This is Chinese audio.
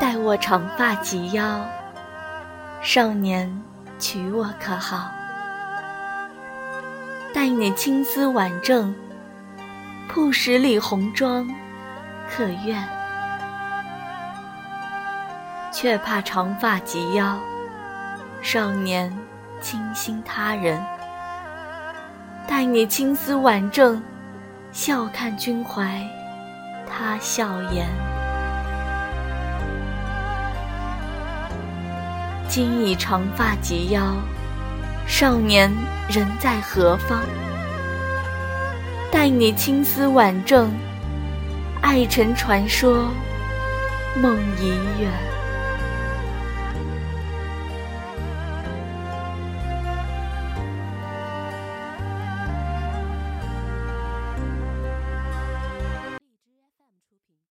待我长发及腰，少年娶我可好？待你青丝挽正，铺十里红妆，可愿？却怕长发及腰，少年倾心他人。待你青丝挽正，笑看君怀他笑颜。今已长发及腰，少年人在何方？待你青丝挽正，爱成传说梦已远。